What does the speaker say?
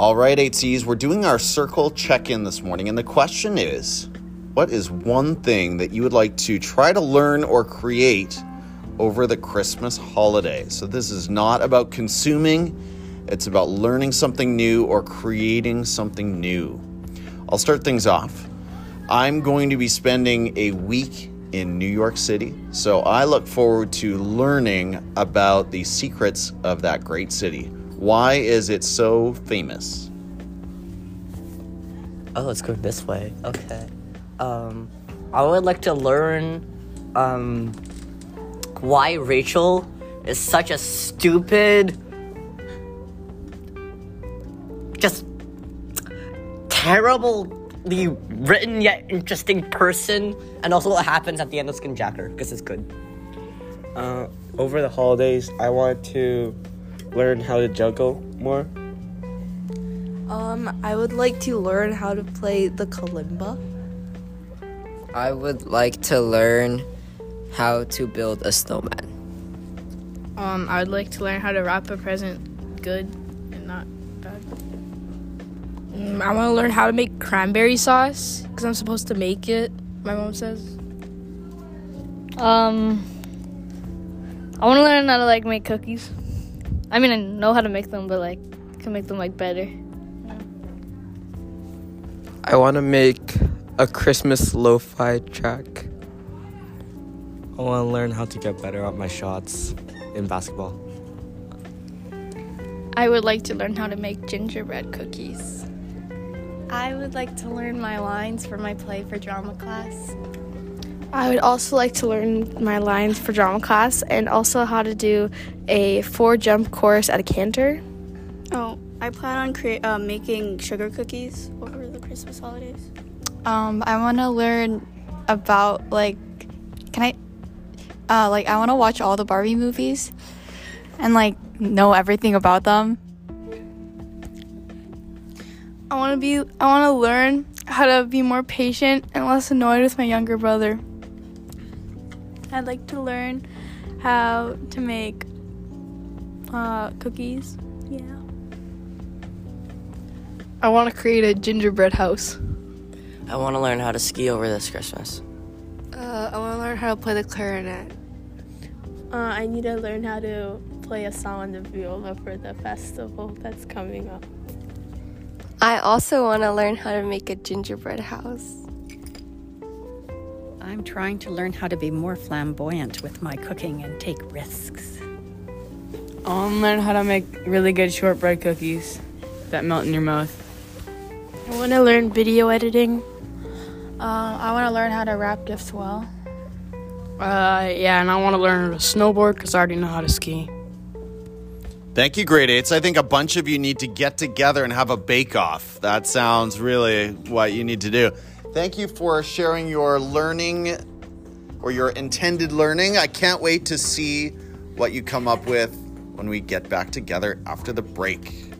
All right, 8Cs, we're doing our circle check in this morning, and the question is what is one thing that you would like to try to learn or create over the Christmas holiday? So, this is not about consuming, it's about learning something new or creating something new. I'll start things off. I'm going to be spending a week in New York City, so I look forward to learning about the secrets of that great city. Why is it so famous? Oh, let's go this way. Okay. Um, I would like to learn um, why Rachel is such a stupid, just terribly written yet interesting person, and also what happens at the end of Skinjacker because it's good. Uh, over the holidays, I want to learn how to juggle more. Um, I would like to learn how to play the kalimba. I would like to learn how to build a snowman. Um, I would like to learn how to wrap a present good and not bad. Mm, I want to learn how to make cranberry sauce because I'm supposed to make it. My mom says. Um, I want to learn how to like make cookies. I mean, I know how to make them, but like, can make them like better. I want to make a Christmas lo-fi track. I want to learn how to get better at my shots in basketball. I would like to learn how to make gingerbread cookies. I would like to learn my lines for my play for drama class. I would also like to learn my lines for drama class and also how to do a four jump course at a canter. Oh, I plan on create uh, making sugar cookies over the Christmas holidays. Um, I want to learn about like, can I, uh, like I want to watch all the Barbie movies, and like know everything about them. I want to be. I want to learn how to be more patient and less annoyed with my younger brother. I'd like to learn how to make uh, cookies. Yeah. I want to create a gingerbread house. I want to learn how to ski over this Christmas. Uh, I want to learn how to play the clarinet. Uh, I need to learn how to play a song on the viola for the festival that's coming up. I also want to learn how to make a gingerbread house. I'm trying to learn how to be more flamboyant with my cooking and take risks. I want to learn how to make really good shortbread cookies that melt in your mouth. I want to learn video editing. Uh, I want to learn how to wrap gifts well. Uh, yeah, and I want to learn how to snowboard because I already know how to ski. Thank you, grade eights. I think a bunch of you need to get together and have a bake off. That sounds really what you need to do. Thank you for sharing your learning or your intended learning. I can't wait to see what you come up with when we get back together after the break.